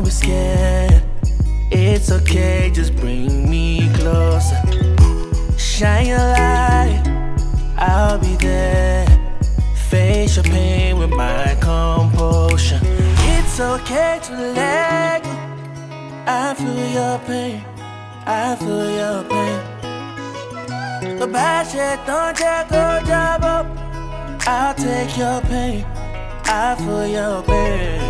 Don't be scared. It's okay, just bring me closer. Shine your light, I'll be there. Face your pain with my composure. It's okay to let go. I feel your pain, I feel your pain. The bad shit don't just go job up. I'll take your pain, I feel your pain.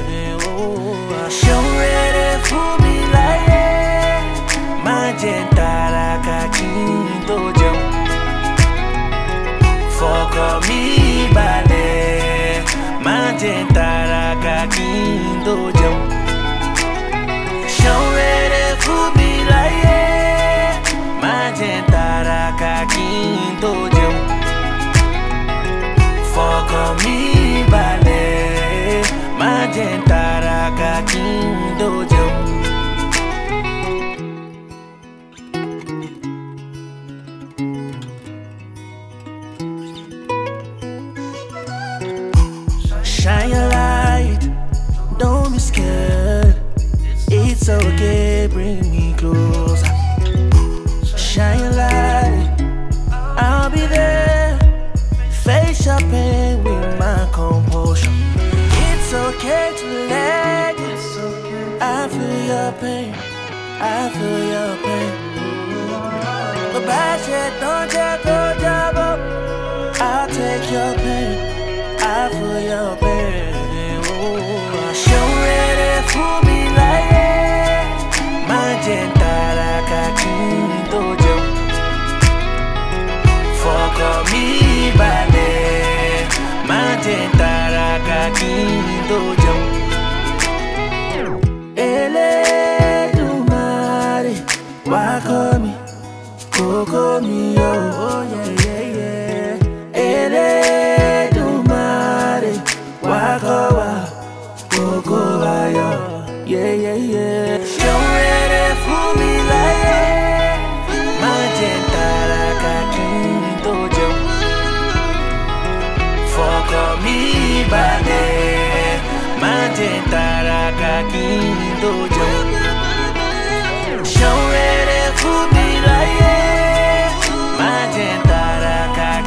Ready for me like that. Magenta quinto jam. Fuck me ballet. Magenta jam. Show ready for me like. Magenta. Fuck me ballet. Magenta Shine your light, don't be scared. It's okay, bring me closer. Shine your light, I'll be there. Face your pain with my composure. It's okay to let go. I feel your pain, I feel your pain. But bad don't just quinto jam. Eledumare, wako mi, koko mi oh, oh yeah yeah yeah. Eledumare, wako wa, koko wa yeah yeah yeah. Magenta like a quinto jam. Show ready for me like that. Magenta like a